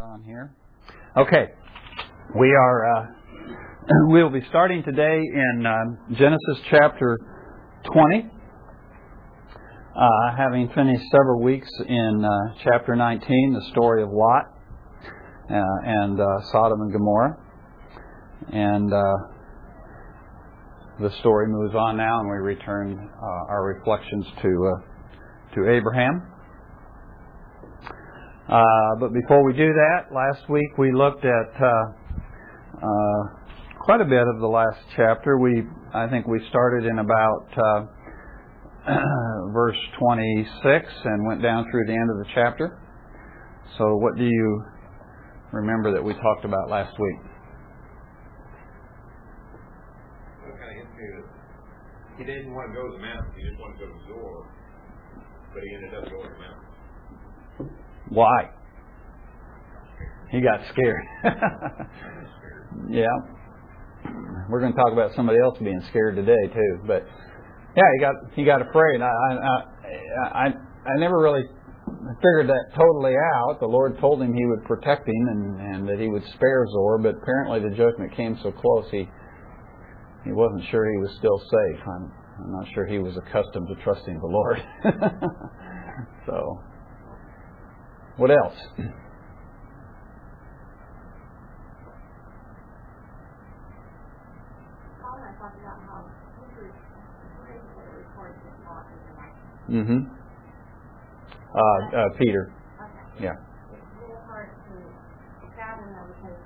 on here. Okay, we are. Uh, we'll be starting today in uh, Genesis chapter 20. Uh, having finished several weeks in uh, chapter 19, the story of Lot uh, and uh, Sodom and Gomorrah, and the story moves on now, and we return our reflections to to Abraham. Uh, but before we do that, last week we looked at uh, uh, quite a bit of the last chapter. We, I think, we started in about uh, verse 26 and went down through the end of the chapter. So, what do you remember that we talked about last week? He didn't want to go to the mountains. He just wanted to go to Zoar, but he ended up going to the mountains. Why? He got scared. yeah. We're going to talk about somebody else being scared today too, but yeah, he got he got afraid. I I I, I never really figured that totally out. The Lord told him He would protect him and and that He would spare Zoar, but apparently the judgment came so close he he wasn't sure he was still safe. I'm I'm not sure he was accustomed to trusting the Lord. so what else? Mm-hmm. Uh, uh, Peter. Okay. Yeah. It's a little hard to fathom though because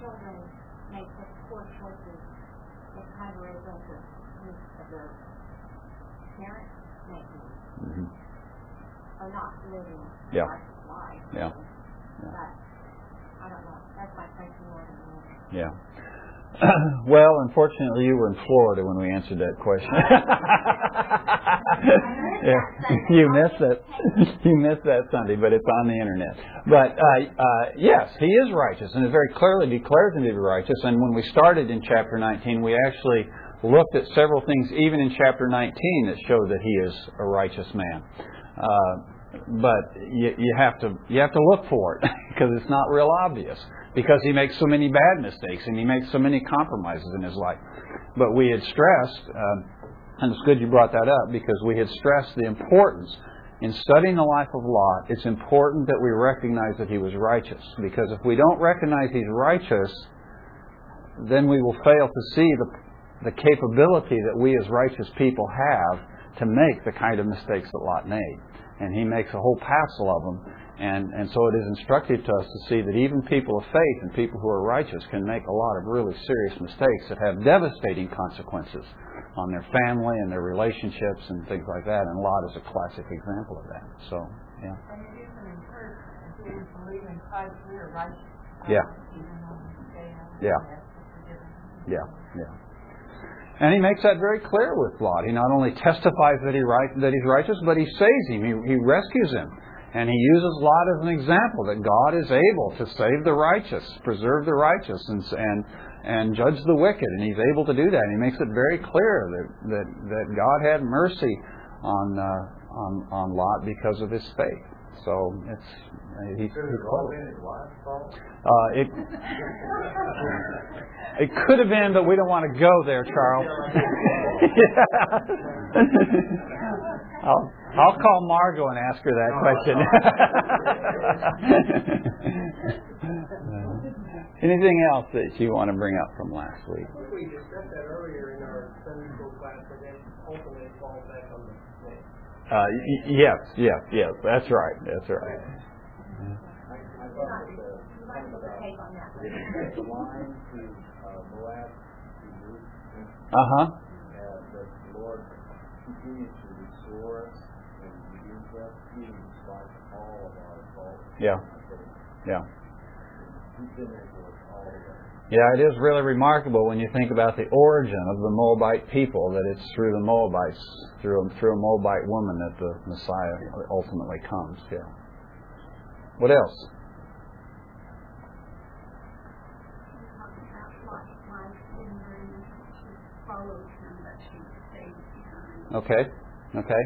children make such poor choices. It kind of results in of the parents making Mm-hmm. or not living Yeah. Life. Yeah. But I don't know. That's my thinking more than. Yeah. well, unfortunately, you were in Florida when we answered that question. yeah, you missed that. You missed that Sunday, but it's on the internet. But uh, uh, yes, he is righteous, and it very clearly declares him to be righteous. And when we started in chapter 19, we actually looked at several things, even in chapter 19, that show that he is a righteous man. Uh, but you, you have to you have to look for it because it's not real obvious because he makes so many bad mistakes and he makes so many compromises in his life. But we had stressed, um, and it's good you brought that up because we had stressed the importance in studying the life of Lot. It's important that we recognize that he was righteous because if we don't recognize he's righteous, then we will fail to see the the capability that we as righteous people have to make the kind of mistakes that Lot made and he makes a whole passel of them. And, and so it is instructive to us to see that even people of faith and people who are righteous can make a lot of really serious mistakes that have devastating consequences on their family and their relationships and things like that. And Lot is a classic example of that. So, yeah. And it is an encouragement to believe in Christ we are righteous. Yeah. Even though we say Yeah. Yeah, yeah. And he makes that very clear with Lot. He not only testifies that he right, that he's righteous, but he saves him. He, he rescues him. And he uses Lot as an example that God is able to save the righteous, preserve the righteous, and, and, and judge the wicked. And he's able to do that. And he makes it very clear that, that, that God had mercy on, uh, on, on Lot because of his faith. So it's he, he's uh, it it could have been, but we don't want to go there, Charles. I'll I'll call Margot and ask her that question. Anything else that you want to bring up from last week? We discussed that earlier in our Sunday school class, and then ultimately it falls back on the snake. Uh, y- yes, yes, yes. That's right. That's right. Uh, Uh huh. uh. Yeah. Yeah. He's been there for us all the way. Yeah, it is really remarkable when you think about the origin of the Moabite people, that it's through the Moabites, through, through a Moabite woman that the Messiah ultimately comes. Yeah. What else? Okay. Okay?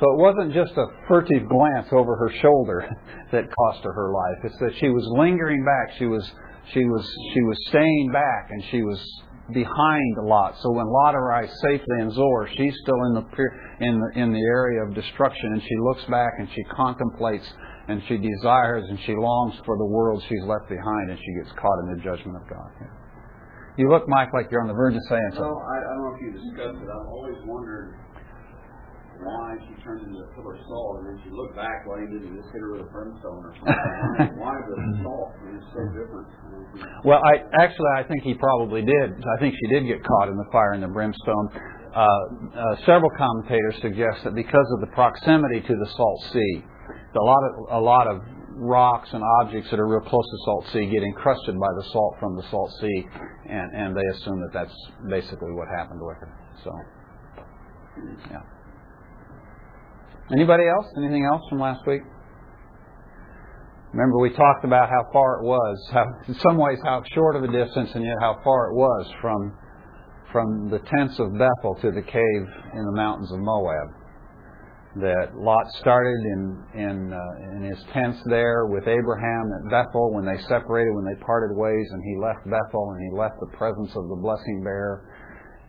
So it wasn't just a furtive glance over her shoulder that cost her her life. It's that she was lingering back. She was she was she was staying back and she was behind a Lot. So when Lot arrives safely in Zoar, she's still in the in the in the area of destruction, and she looks back and she contemplates and she desires and she longs for the world she's left behind, and she gets caught in the judgment of God. You look, Mike, like you're on the verge of saying Well, something. I, I don't know if you discussed it. I've always wondered why she turned into a pillar of salt, and then she looked back. Why didn't you just hit her with a brimstone or something? why, the salt is so different? I don't think- Well, I actually I think he probably did. I think she did get caught in the fire and the brimstone. Uh, uh, several commentators suggest that because of the proximity to the Salt Sea, a lot of a lot of rocks and objects that are real close to Salt Sea get encrusted by the salt from the Salt Sea, and and they assume that that's basically what happened with her. So, yeah. Anybody else? Anything else from last week? Remember, we talked about how far it was, how, in some ways, how short of a distance, and yet how far it was from from the tents of Bethel to the cave in the mountains of Moab. That Lot started in in uh, in his tents there with Abraham at Bethel when they separated, when they parted ways, and he left Bethel and he left the presence of the blessing bearer,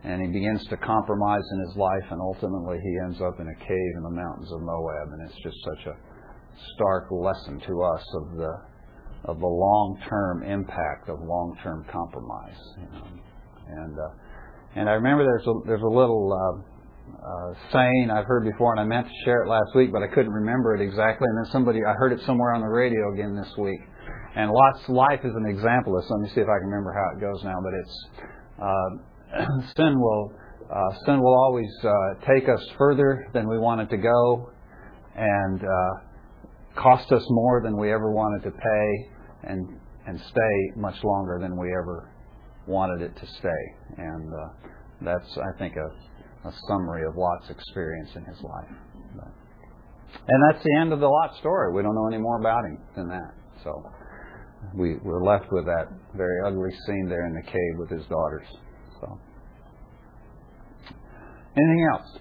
and he begins to compromise in his life, and ultimately he ends up in a cave in the mountains of Moab, and it's just such a stark lesson to us of the of the long term impact of long term compromise. You know. And uh, and I remember there's a there's a little uh, uh, saying I've heard before, and I meant to share it last week, but I couldn't remember it exactly. And then somebody I heard it somewhere on the radio again this week. And Lot's life is an example of this. Let me see if I can remember how it goes now. But it's uh, sin will uh, sin will always uh, take us further than we wanted to go, and uh, cost us more than we ever wanted to pay, and and stay much longer than we ever wanted it to stay. And uh, that's, I think, a, a summary of Lot's experience in his life. But, and that's the end of the Lot story. We don't know any more about him than that. So we, we're left with that very ugly scene there in the cave with his daughters. So, anything else?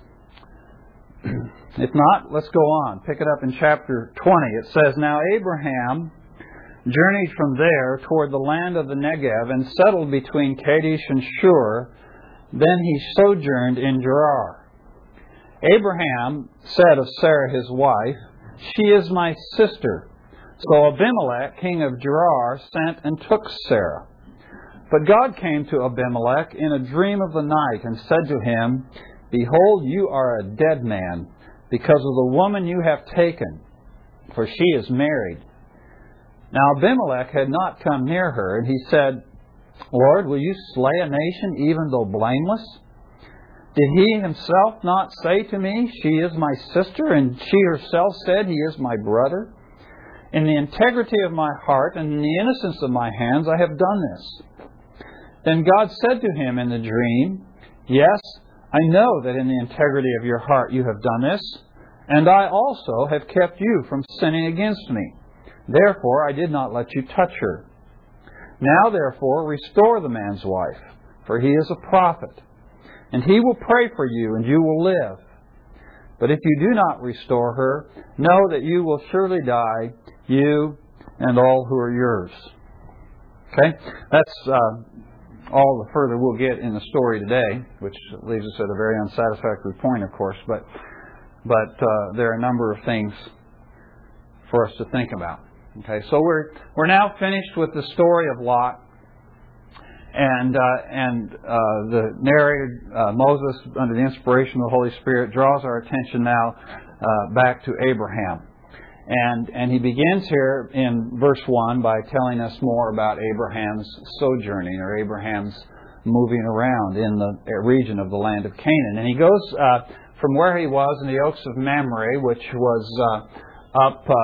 if not, let's go on. Pick it up in chapter 20. It says, Now Abraham journeyed from there toward the land of the Negev and settled between Kadesh and Shur. Then he sojourned in Gerar. Abraham said of Sarah his wife, She is my sister. So Abimelech, king of Gerar, sent and took Sarah. But God came to Abimelech in a dream of the night and said to him, Behold, you are a dead man, because of the woman you have taken, for she is married. Now Abimelech had not come near her, and he said, Lord, will you slay a nation even though blameless? Did he himself not say to me, She is my sister, and she herself said, He is my brother? In the integrity of my heart and in the innocence of my hands I have done this. Then God said to him in the dream, Yes, I know that in the integrity of your heart you have done this, and I also have kept you from sinning against me. Therefore I did not let you touch her. Now therefore restore the man's wife, for he is a prophet, and he will pray for you, and you will live. But if you do not restore her, know that you will surely die, you and all who are yours. Okay? That's uh, all the further we'll get in the story today, which leaves us at a very unsatisfactory point, of course. But but uh, there are a number of things for us to think about. Okay, so we're we're now finished with the story of Lot, and uh, and uh, the narrator uh, Moses, under the inspiration of the Holy Spirit, draws our attention now uh, back to Abraham, and and he begins here in verse one by telling us more about Abraham's sojourning or Abraham's moving around in the region of the land of Canaan, and he goes uh, from where he was in the Oaks of Mamre, which was uh, up, uh,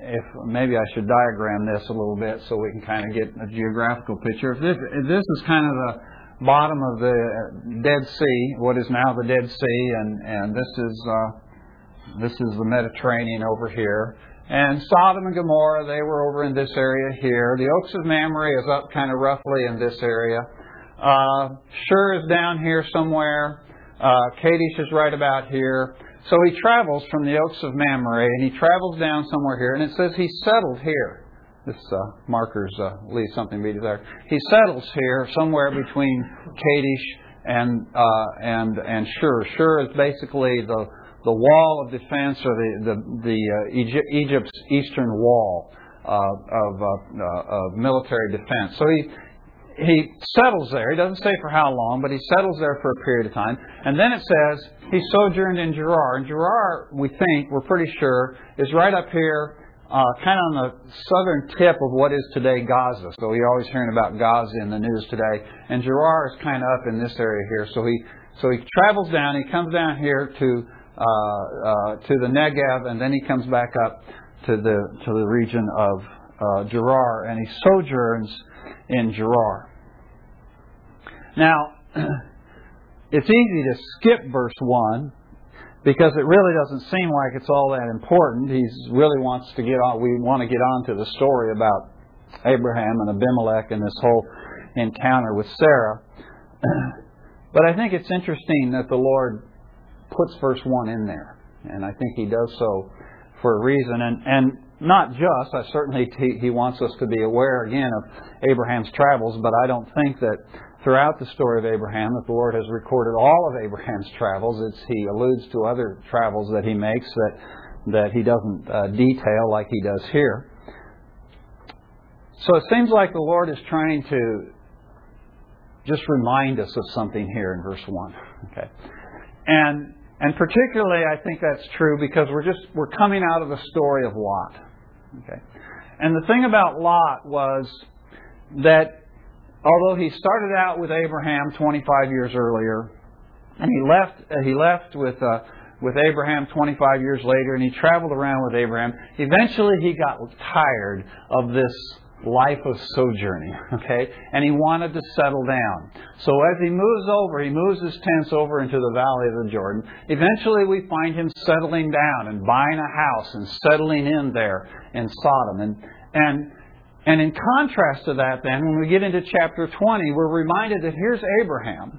if maybe I should diagram this a little bit so we can kind of get a geographical picture. If this, if this is kind of the bottom of the Dead Sea, what is now the Dead Sea, and and this is uh, this is the Mediterranean over here. And Sodom and Gomorrah, they were over in this area here. The Oaks of Mamre is up kind of roughly in this area. Uh, Shur is down here somewhere. Uh, Kadesh is right about here. so he travels from the Oaks of Mamre, and he travels down somewhere here, and it says he settled here. This uh, markers uh, leave something be desired. He settles here somewhere between Kadesh and uh, and and Shur. Shur is basically the the wall of defense or the the, the uh, Egypt's eastern wall uh, of, uh, uh, of military defense. So he he settles there. He doesn't say for how long, but he settles there for a period of time. And then it says he sojourned in Gerar. And Gerar, we think, we're pretty sure, is right up here, uh, kind of on the southern tip of what is today Gaza. So we're always hearing about Gaza in the news today. And Gerar is kind of up in this area here. So he so he travels down. He comes down here to uh, uh, to the Negev, and then he comes back up to the to the region of uh, Gerar, and he sojourns in Gerar. Now, it's easy to skip verse 1 because it really doesn't seem like it's all that important. He really wants to get on, we want to get on to the story about Abraham and Abimelech and this whole encounter with Sarah. but I think it's interesting that the Lord puts verse 1 in there. And I think He does so for a reason. And, and not just, I certainly he, he wants us to be aware again of Abraham's travels, but I don't think that throughout the story of Abraham that the Lord has recorded all of Abraham's travels. It's, he alludes to other travels that he makes that that he doesn't uh, detail like he does here. So it seems like the Lord is trying to just remind us of something here in verse one. Okay, and and particularly I think that's true because we're just we're coming out of the story of Lot. Okay, and the thing about Lot was that although he started out with Abraham 25 years earlier, and he left he left with uh, with Abraham 25 years later, and he traveled around with Abraham. Eventually, he got tired of this life of sojourning, okay? And he wanted to settle down. So as he moves over, he moves his tents over into the valley of the Jordan. Eventually we find him settling down and buying a house and settling in there in Sodom. And and and in contrast to that, then, when we get into chapter 20, we're reminded that here's Abraham,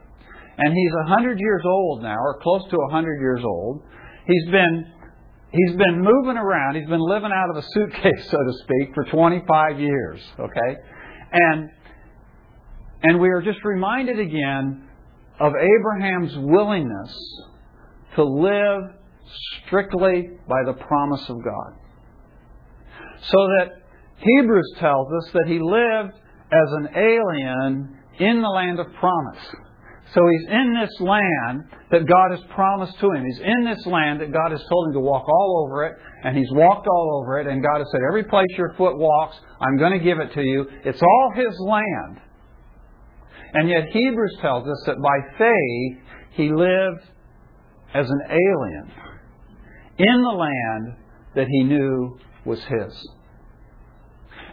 and he's 100 years old now, or close to 100 years old. He's been he's been moving around. He's been living out of a suitcase, so to speak, for 25 years. Okay, and and we are just reminded again of Abraham's willingness to live strictly by the promise of God, so that Hebrews tells us that he lived as an alien in the land of promise. So he's in this land that God has promised to him. He's in this land that God has told him to walk all over it, and he's walked all over it, and God has said, Every place your foot walks, I'm going to give it to you. It's all his land. And yet Hebrews tells us that by faith he lived as an alien in the land that he knew was his.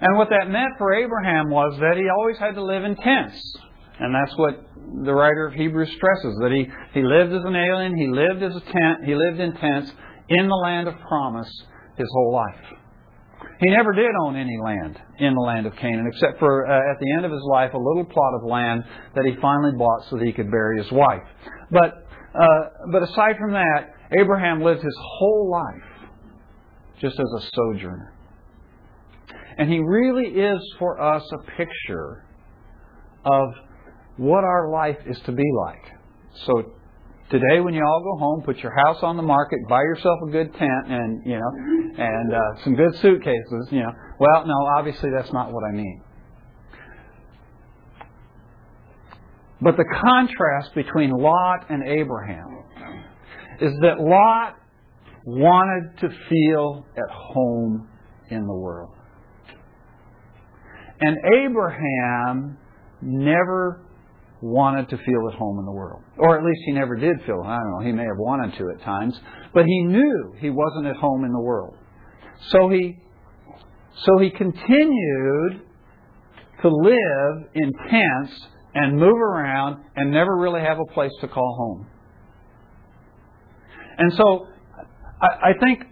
And what that meant for Abraham was that he always had to live in tents. And that's what the writer of Hebrews stresses that he, he lived as an alien, he lived as a tent, he lived in tents in the land of promise his whole life. He never did own any land in the land of Canaan, except for uh, at the end of his life a little plot of land that he finally bought so that he could bury his wife. But uh, but aside from that, Abraham lived his whole life just as a sojourner. And he really is for us a picture of what our life is to be like. So today when you all go home, put your house on the market, buy yourself a good tent and, you know, and uh, some good suitcases, you know. Well, no, obviously that's not what I mean. But the contrast between Lot and Abraham is that Lot wanted to feel at home in the world. And Abraham never wanted to feel at home in the world. Or at least he never did feel, I don't know, he may have wanted to at times, but he knew he wasn't at home in the world. So he so he continued to live in tents and move around and never really have a place to call home. And so I, I think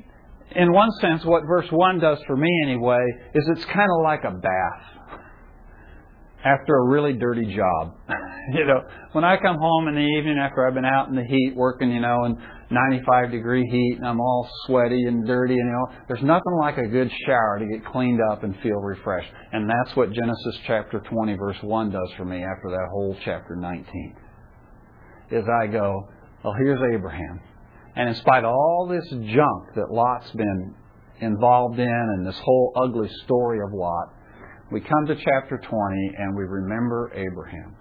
in one sense what verse 1 does for me anyway is it's kind of like a bath after a really dirty job. you know, when I come home in the evening after I've been out in the heat working, you know, in 95 degree heat and I'm all sweaty and dirty and you know, there's nothing like a good shower to get cleaned up and feel refreshed. And that's what Genesis chapter 20 verse 1 does for me after that whole chapter 19. Is I go, well, here's Abraham. And in spite of all this junk that Lot's been involved in and this whole ugly story of Lot, we come to chapter 20 and we remember Abraham.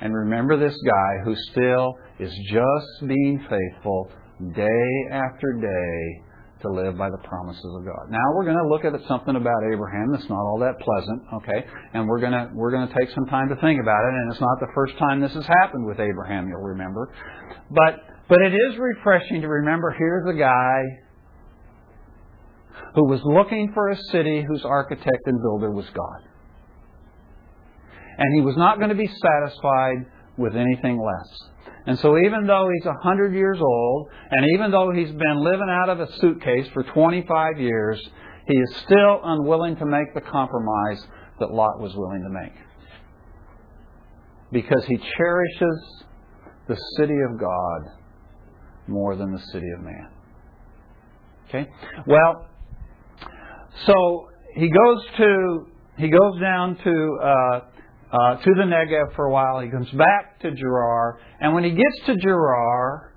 And remember this guy who still is just being faithful day after day to live by the promises of God. Now we're going to look at something about Abraham that's not all that pleasant, okay? And we're going to we're going to take some time to think about it and it's not the first time this has happened with Abraham, you'll remember. But but it is refreshing to remember here's a guy who was looking for a city whose architect and builder was God. And he was not going to be satisfied with anything less. And so even though he's 100 years old, and even though he's been living out of a suitcase for 25 years, he is still unwilling to make the compromise that Lot was willing to make. Because he cherishes the city of God more than the city of man. Okay? Well, so he goes to he goes down to uh, uh, to the Negev for a while. He comes back to Gerar, and when he gets to Gerar,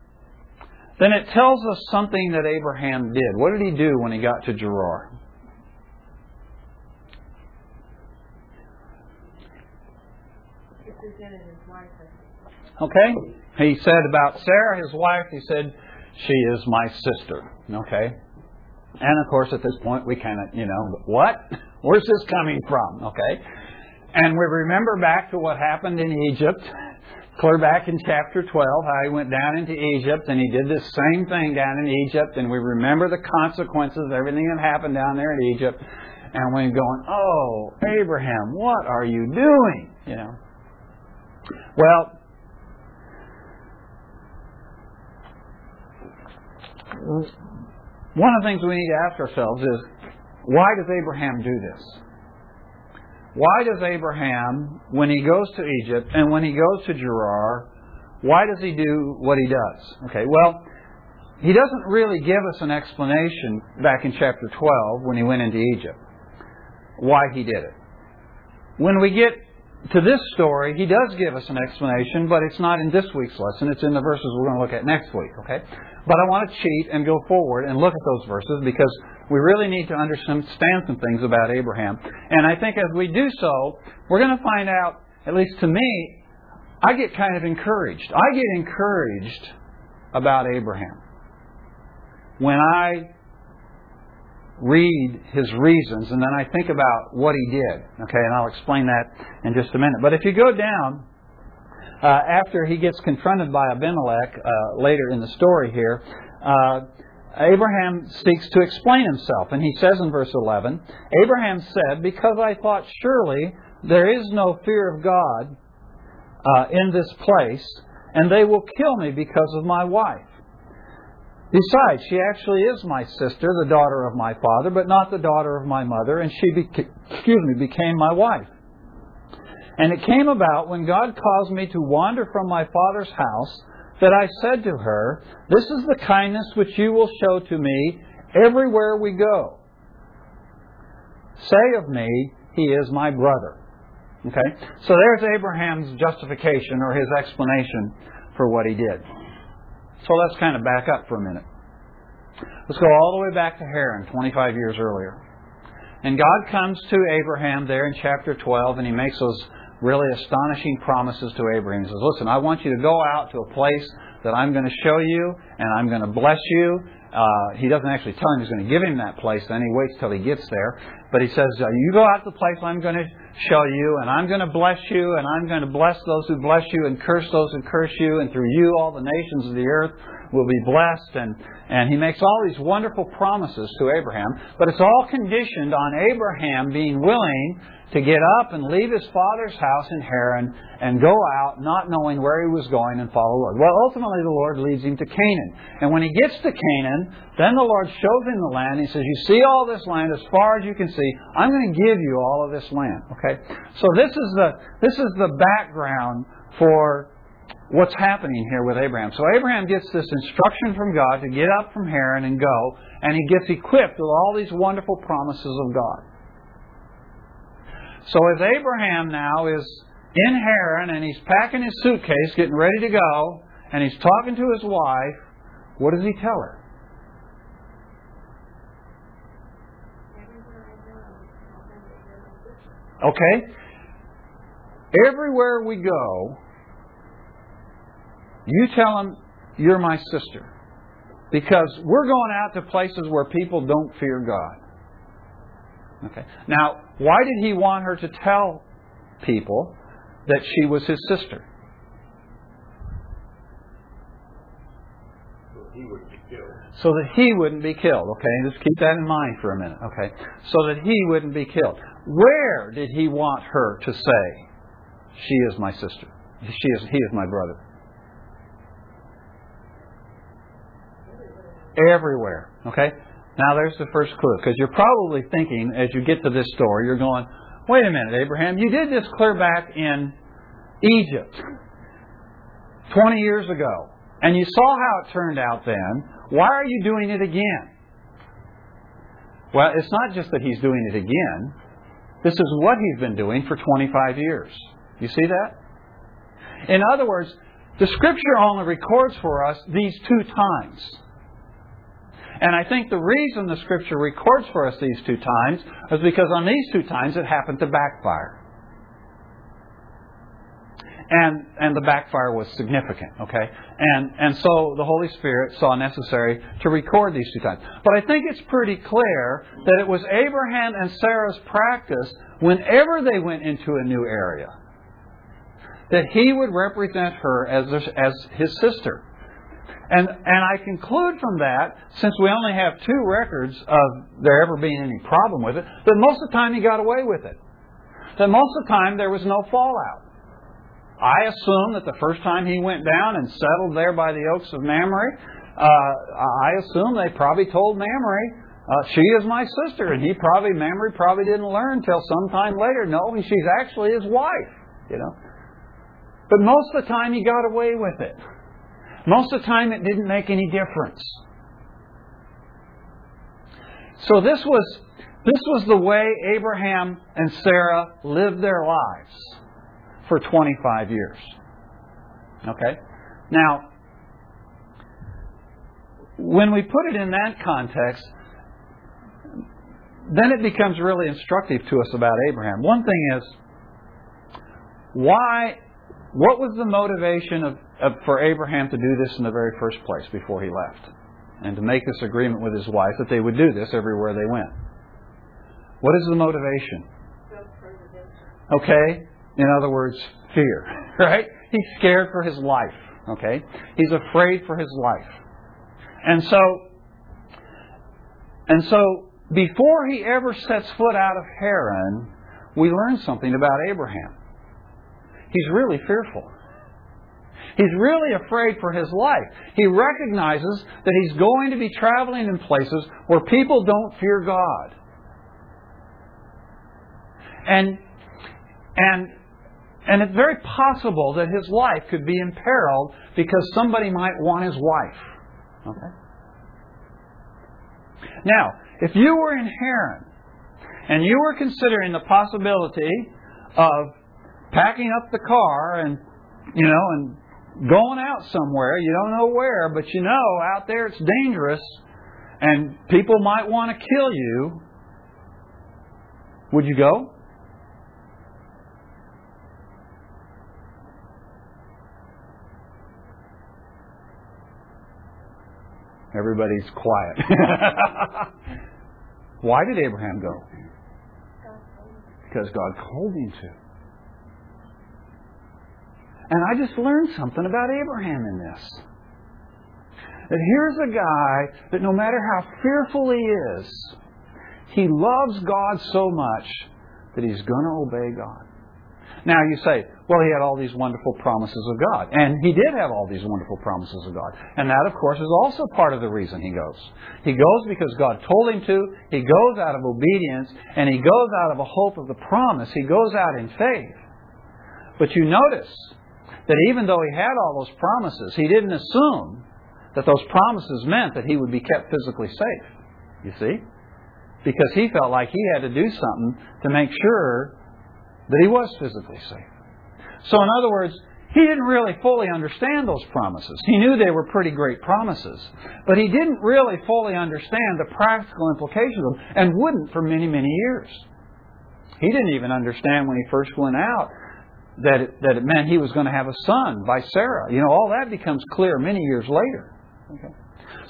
then it tells us something that Abraham did. What did he do when he got to Gerar? Okay? He said about Sarah, his wife, he said, she is my sister. Okay? And of course, at this point, we kind of, you know, what? Where's this coming from? Okay? And we remember back to what happened in Egypt, clear back in chapter 12, how he went down into Egypt and he did this same thing down in Egypt. And we remember the consequences, everything that happened down there in Egypt. And we're going, oh, Abraham, what are you doing? You know. Well, one of the things we need to ask ourselves is why does Abraham do this? Why does Abraham, when he goes to Egypt and when he goes to Gerar, why does he do what he does? Okay, well, he doesn't really give us an explanation back in chapter 12 when he went into Egypt why he did it. When we get to this story, he does give us an explanation, but it's not in this week's lesson. It's in the verses we're going to look at next week, okay? But I want to cheat and go forward and look at those verses because we really need to understand some things about Abraham. And I think as we do so, we're going to find out, at least to me, I get kind of encouraged. I get encouraged about Abraham. When I read his reasons and then I think about what he did. Okay, and I'll explain that in just a minute. But if you go down uh, after he gets confronted by Abimelech uh, later in the story here, uh, Abraham seeks to explain himself. And he says in verse 11, Abraham said, Because I thought surely there is no fear of God uh, in this place, and they will kill me because of my wife. Besides, she actually is my sister, the daughter of my father, but not the daughter of my mother, and she, beca- excuse me, became my wife. And it came about when God caused me to wander from my father's house that I said to her, This is the kindness which you will show to me everywhere we go. Say of me, He is my brother. Okay? So there's Abraham's justification or his explanation for what he did. So let's kind of back up for a minute. Let's go all the way back to Haran, 25 years earlier. And God comes to Abraham there in chapter 12, and he makes those really astonishing promises to Abraham. He says, Listen, I want you to go out to a place that I'm going to show you, and I'm going to bless you. Uh, he doesn't actually tell him he's going to give him that place, then he waits till he gets there. But he says, uh, You go out to the place I'm going to show you, and I'm going to bless you, and I'm going to bless those who bless you, and curse those who curse you, and through you all the nations of the earth will be blessed. And, and he makes all these wonderful promises to Abraham, but it's all conditioned on Abraham being willing to get up and leave his father's house in Haran and go out not knowing where he was going and follow the Lord. Well, ultimately the Lord leads him to Canaan. And when he gets to Canaan, then the Lord shows him the land. He says, You see all this land as far as you can see. I'm going to give you all of this land. Okay? So this is the this is the background for what's happening here with Abraham. So Abraham gets this instruction from God to get up from Haran and go, and he gets equipped with all these wonderful promises of God. So as Abraham now is in Haran and he's packing his suitcase, getting ready to go, and he's talking to his wife, what does he tell her? Okay? Everywhere we go, you tell them you're my sister. Because we're going out to places where people don't fear God. Okay. Now, why did he want her to tell people that she was his sister? He would be killed. So that he wouldn't be killed. Okay, just keep that in mind for a minute. Okay, so that he wouldn't be killed. Where did he want her to say, "She is my sister. She is. He is my brother." Everywhere. Okay. Now there's the first clue because you're probably thinking as you get to this story, you're going, "Wait a minute, Abraham. You did this clear back in Egypt 20 years ago." And you saw how it turned out then. Why are you doing it again? Well, it's not just that he's doing it again. This is what he's been doing for 25 years. You see that? In other words, the Scripture only records for us these two times. And I think the reason the Scripture records for us these two times is because on these two times it happened to backfire and and the backfire was significant. Okay, and and so the Holy Spirit saw necessary to record these two times. But I think it's pretty clear that it was Abraham and Sarah's practice whenever they went into a new area that he would represent her as as his sister. And and I conclude from that, since we only have two records of there ever being any problem with it, that most of the time he got away with it. That most of the time there was no fallout. I assume that the first time he went down and settled there by the oaks of Mamre, uh, I assume they probably told Mamre, uh, she is my sister, and he probably Mamre probably didn't learn until sometime later. No, she's actually his wife. You know, but most of the time he got away with it. Most of the time it didn't make any difference. So this was this was the way Abraham and Sarah lived their lives for 25 years. Okay? Now, when we put it in that context, then it becomes really instructive to us about Abraham. One thing is, why, what was the motivation of, of, for Abraham to do this in the very first place before he left? And to make this agreement with his wife that they would do this everywhere they went. What is the motivation? Okay? In other words, fear, right? He's scared for his life, okay? He's afraid for his life. And so, and so, before he ever sets foot out of Haran, we learn something about Abraham. He's really fearful. He's really afraid for his life. He recognizes that he's going to be traveling in places where people don't fear God. And and and it's very possible that his life could be imperiled because somebody might want his wife. Okay? Now, if you were in Haran and you were considering the possibility of packing up the car and, you know, and going out somewhere, you don't know where, but you know out there it's dangerous and people might want to kill you, would you go? Everybody's quiet. Why did Abraham go? Because God called him to. And I just learned something about Abraham in this. That here's a guy that no matter how fearful he is, he loves God so much that he's going to obey God. Now you say, well, he had all these wonderful promises of God. And he did have all these wonderful promises of God. And that, of course, is also part of the reason he goes. He goes because God told him to. He goes out of obedience. And he goes out of a hope of the promise. He goes out in faith. But you notice that even though he had all those promises, he didn't assume that those promises meant that he would be kept physically safe. You see? Because he felt like he had to do something to make sure that he was physically safe. So, in other words, he didn't really fully understand those promises. He knew they were pretty great promises, but he didn't really fully understand the practical implications of them and wouldn't for many, many years. He didn't even understand when he first went out that it, that it meant he was going to have a son by Sarah. You know, all that becomes clear many years later. Okay.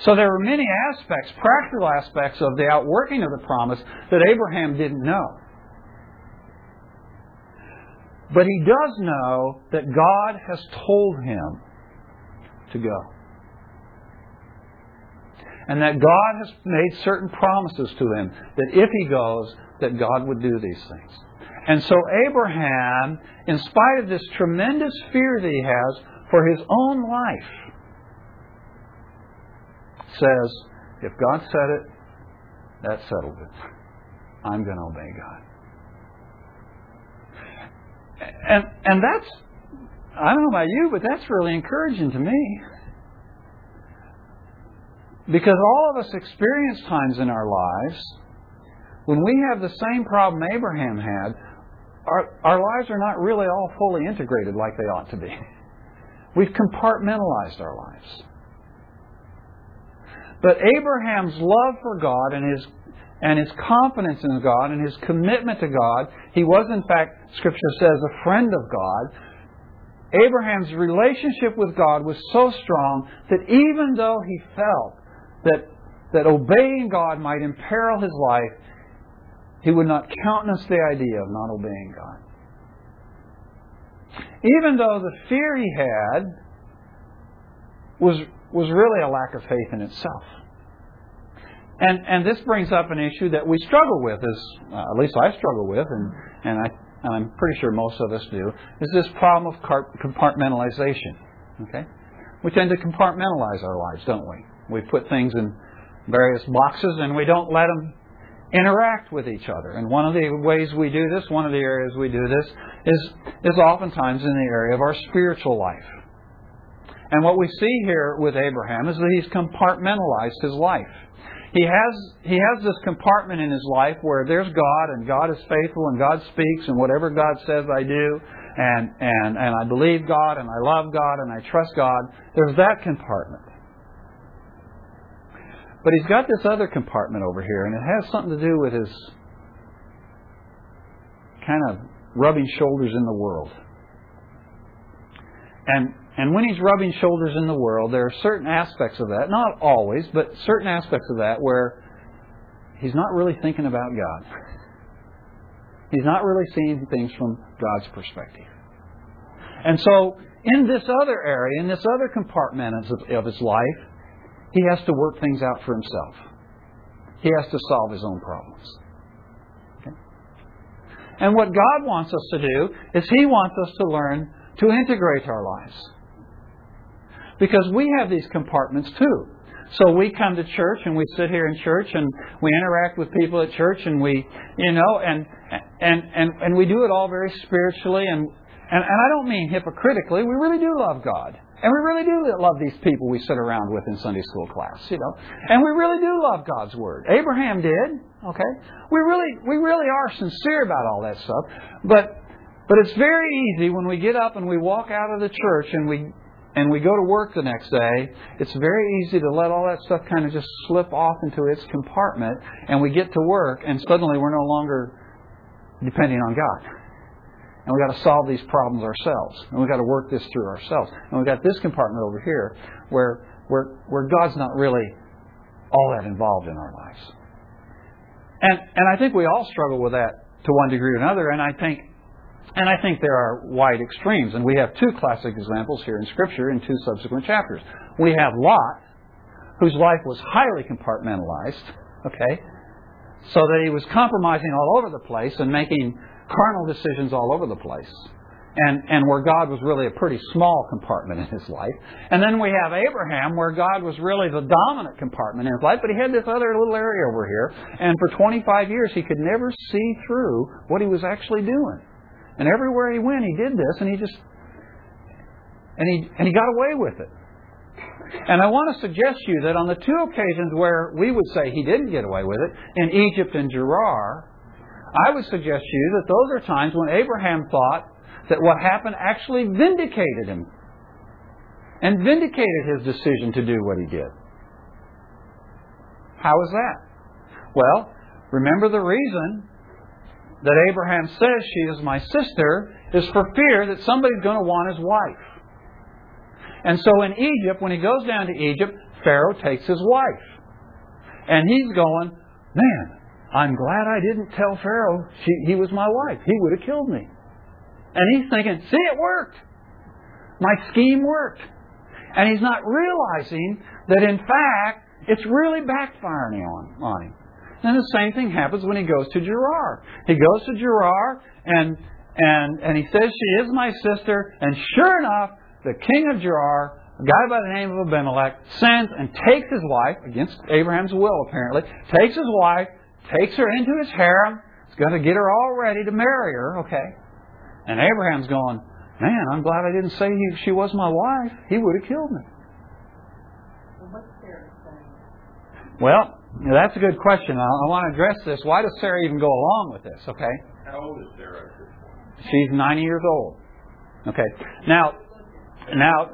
So there were many aspects, practical aspects of the outworking of the promise that Abraham didn't know. But he does know that God has told him to go. And that God has made certain promises to him that if he goes, that God would do these things. And so Abraham, in spite of this tremendous fear that he has for his own life, says, if God said it, that settles it. I'm going to obey God. And and that's I don't know about you, but that's really encouraging to me. Because all of us experience times in our lives when we have the same problem Abraham had, our, our lives are not really all fully integrated like they ought to be. We've compartmentalized our lives. But Abraham's love for God and his and his confidence in God and his commitment to God, he was in fact, Scripture says, a friend of God. Abraham's relationship with God was so strong that even though he felt that, that obeying God might imperil his life, he would not countenance the idea of not obeying God. Even though the fear he had was, was really a lack of faith in itself. And, and this brings up an issue that we struggle with, as uh, at least I struggle with, and, and, I, and I'm pretty sure most of us do, is this problem of compartmentalization. Okay? We tend to compartmentalize our lives, don't we? We put things in various boxes and we don't let them interact with each other. And one of the ways we do this, one of the areas we do this, is, is oftentimes in the area of our spiritual life. And what we see here with Abraham is that he's compartmentalized his life. He has, he has this compartment in his life where there's God and God is faithful and God speaks and whatever God says I do and, and, and I believe God and I love God and I trust God. There's that compartment. But he's got this other compartment over here, and it has something to do with his kind of rubbing shoulders in the world. And and when he's rubbing shoulders in the world, there are certain aspects of that, not always, but certain aspects of that where he's not really thinking about God. He's not really seeing things from God's perspective. And so, in this other area, in this other compartment of his life, he has to work things out for himself. He has to solve his own problems. Okay? And what God wants us to do is He wants us to learn to integrate our lives. Because we have these compartments too. So we come to church and we sit here in church and we interact with people at church and we, you know, and and and, and we do it all very spiritually and, and and I don't mean hypocritically. We really do love God. And we really do love these people we sit around with in Sunday school class, you know. And we really do love God's Word. Abraham did, okay? We really, we really are sincere about all that stuff. But, but it's very easy when we get up and we walk out of the church and we, and we go to work the next day, it's very easy to let all that stuff kind of just slip off into its compartment and we get to work and suddenly we're no longer depending on God and we've got to solve these problems ourselves, and we've got to work this through ourselves. And we've got this compartment over here where, where, where God's not really all that involved in our lives. And, and I think we all struggle with that to one degree or another, and I think and I think there are wide extremes, and we have two classic examples here in Scripture in two subsequent chapters. We have Lot, whose life was highly compartmentalized, okay, so that he was compromising all over the place and making carnal decisions all over the place. And, and where God was really a pretty small compartment in his life. And then we have Abraham, where God was really the dominant compartment in his life, but he had this other little area over here. And for 25 years, he could never see through what he was actually doing. And everywhere he went, he did this, and he just. and he, and he got away with it. And I want to suggest to you that on the two occasions where we would say he didn't get away with it, in Egypt and Gerar, I would suggest to you that those are times when Abraham thought that what happened actually vindicated him and vindicated his decision to do what he did. How is that? Well, remember the reason that Abraham says she is my sister is for fear that somebody's going to want his wife. And so in Egypt, when he goes down to Egypt, Pharaoh takes his wife. And he's going, man, I'm glad I didn't tell Pharaoh she, he was my wife. He would have killed me. And he's thinking, see, it worked. My scheme worked. And he's not realizing that, in fact, it's really backfiring on, on him. And the same thing happens when he goes to Gerar. He goes to Gerar and and and he says she is my sister, and sure enough, the king of Gerar, a guy by the name of Abimelech, sends and takes his wife, against Abraham's will apparently, takes his wife, takes her into his harem, He's going to get her all ready to marry her, okay? And Abraham's going, man, I'm glad I didn't say he, she was my wife. He would have killed me. What's Sarah saying? Well, that's a good question. I, I want to address this. Why does Sarah even go along with this? Okay, How old is Sarah at this point? she's 90 years old. Okay, now, now,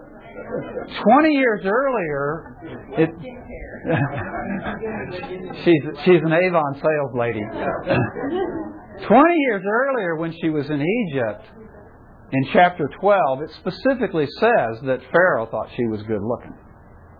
20 years earlier, it, she's she's an Avon sales lady. 20 years earlier, when she was in Egypt, in chapter 12, it specifically says that Pharaoh thought she was good looking.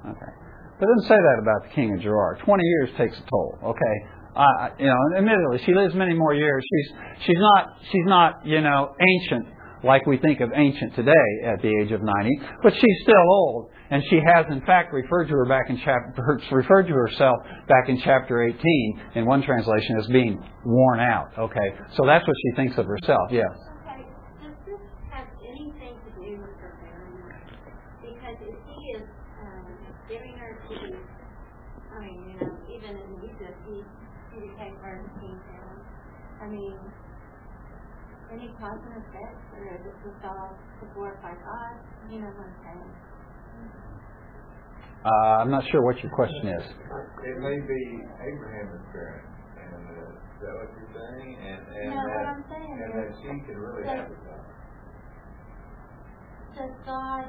Okay. But it doesn't say that about the king of Gerar. 20 years takes a toll, okay? Uh, you know, admittedly, she lives many more years. She's, she's not, she's not, you know, ancient like we think of ancient today at the age of 90, but she's still old. And she has, in fact, referred to her back in chapter, referred to herself back in chapter 18 in one translation as being worn out. Okay, so that's what she thinks of herself. Yes. Okay, does this have anything to do with her marriage? Because if he is um, giving her to, I mean, you know, even in Egypt, he, he became her and king down. I mean, any cause and effect, or is it just all to glorify God? You know what I'm saying? Uh, I'm not sure what your question is. It may be Abraham's parent, and uh, is that what you're saying? And and No, what I'm saying and is- that she can really that- have it. Does God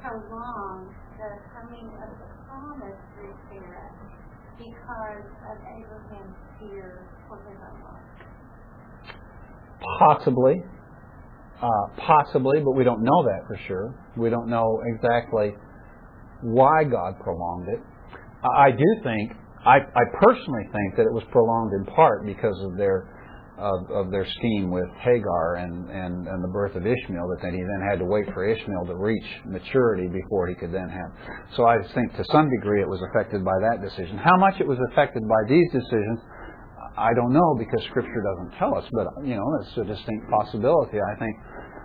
prolong the coming of the promise through Sarah because of Abraham's fear for his own life? Possibly. Uh, possibly, but we don't know that for sure. We don't know exactly why God prolonged it. I do think, I, I personally think that it was prolonged in part because of their of, of their scheme with Hagar and, and, and the birth of Ishmael, that then he then had to wait for Ishmael to reach maturity before he could then have. So I think to some degree it was affected by that decision. How much it was affected by these decisions, I don't know because Scripture doesn't tell us, but you know it's a distinct possibility. I think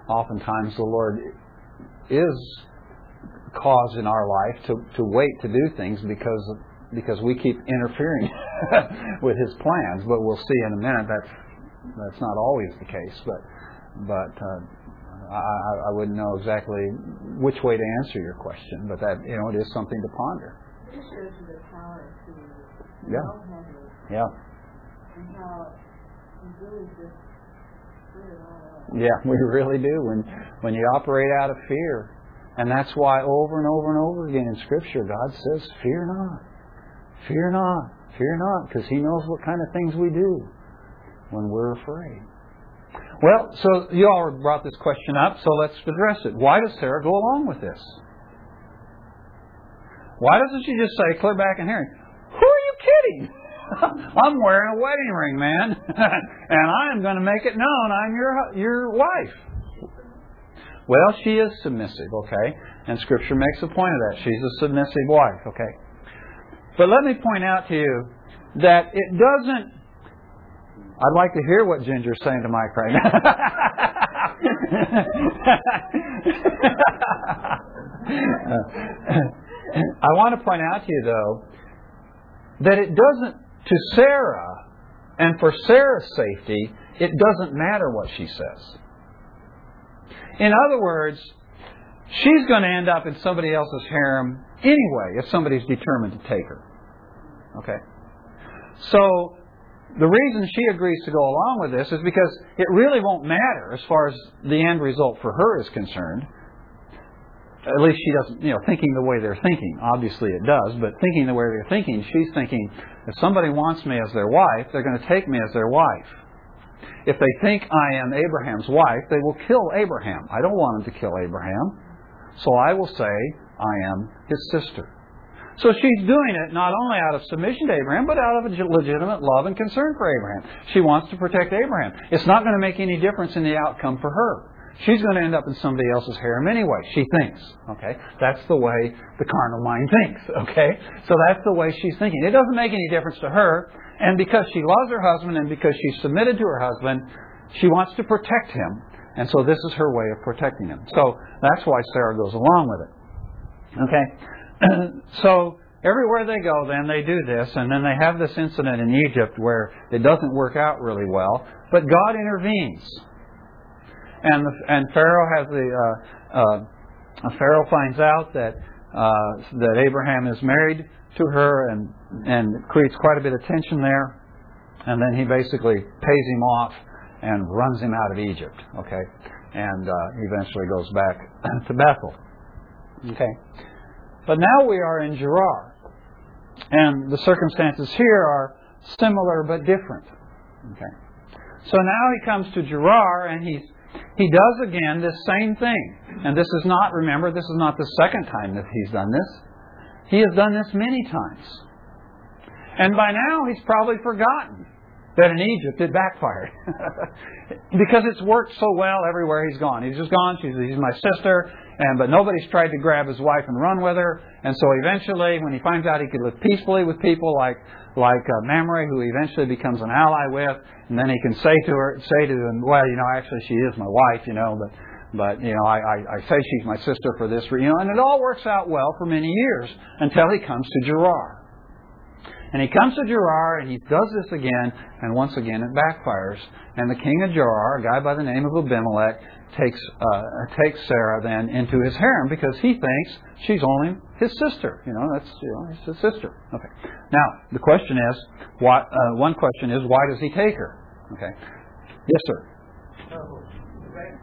oftentimes the Lord is caused in our life to, to wait to do things because because we keep interfering with His plans. But we'll see in a minute that's that's not always the case. But but uh, I, I- wouldn't know exactly which way to answer your question. But that you know it is something to ponder. This shows you the power of. Yeah. All have it, Yeah. and how you really just put it all up. Yeah, we really do. When when you operate out of fear, and that's why over and over and over again in Scripture, God says, "Fear not, fear not, fear not," because He knows what kind of things we do when we're afraid. Well, so you all brought this question up, so let's address it. Why does Sarah go along with this? Why doesn't she just say, clear back and hearing, who are you kidding? I'm wearing a wedding ring, man, and I'm going to make it known I'm your your wife. Well, she is submissive, okay, and Scripture makes a point of that. She's a submissive wife, okay. But let me point out to you that it doesn't. I'd like to hear what Ginger's saying to Mike right now. I want to point out to you, though, that it doesn't, to Sarah, and for Sarah's safety, it doesn't matter what she says. In other words, she's going to end up in somebody else's harem anyway if somebody's determined to take her. Okay? So the reason she agrees to go along with this is because it really won't matter as far as the end result for her is concerned. At least she doesn't, you know, thinking the way they're thinking. Obviously it does, but thinking the way they're thinking, she's thinking, if somebody wants me as their wife, they're going to take me as their wife. If they think I am Abraham's wife, they will kill Abraham. I don't want them to kill Abraham. So I will say, I am his sister. So she's doing it not only out of submission to Abraham, but out of a legitimate love and concern for Abraham. She wants to protect Abraham. It's not going to make any difference in the outcome for her. She's going to end up in somebody else's harem anyway, she thinks. Okay? That's the way the carnal mind thinks. Okay? So that's the way she's thinking. It doesn't make any difference to her. And because she loves her husband and because she's submitted to her husband, she wants to protect him. And so this is her way of protecting him. So that's why Sarah goes along with it. Okay? so everywhere they go, then they do this, and then they have this incident in Egypt where it doesn't work out really well, but God intervenes. And, the, and Pharaoh has the, uh, uh, Pharaoh finds out that, uh, that Abraham is married to her and, and creates quite a bit of tension there. And then he basically pays him off and runs him out of Egypt. Okay, and uh, eventually goes back to Bethel. Okay, but now we are in Gerar, and the circumstances here are similar but different. Okay, so now he comes to Gerar, and he's he does again this same thing. And this is not, remember, this is not the second time that he's done this. He has done this many times. And by now he's probably forgotten that in Egypt it backfired. because it's worked so well everywhere he's gone. He's just gone, she's, he's my sister, and but nobody's tried to grab his wife and run with her. And so eventually, when he finds out he could live peacefully with people like like uh, Mamre, who he eventually becomes an ally with, and then he can say to her, say to them, well, you know, actually she is my wife, you know, but but you know, I, I, I say she's my sister for this, you know, and it all works out well for many years until he comes to Gerar. And he comes to Gerar and he does this again, and once again it backfires. And the king of Gerar, a guy by the name of Abimelech, takes uh, takes Sarah then into his harem because he thinks she's only his sister. You know, that's you know, his sister. Okay. Now the question is, why? Uh, one question is, why does he take her? Okay. Yes, sir. Back,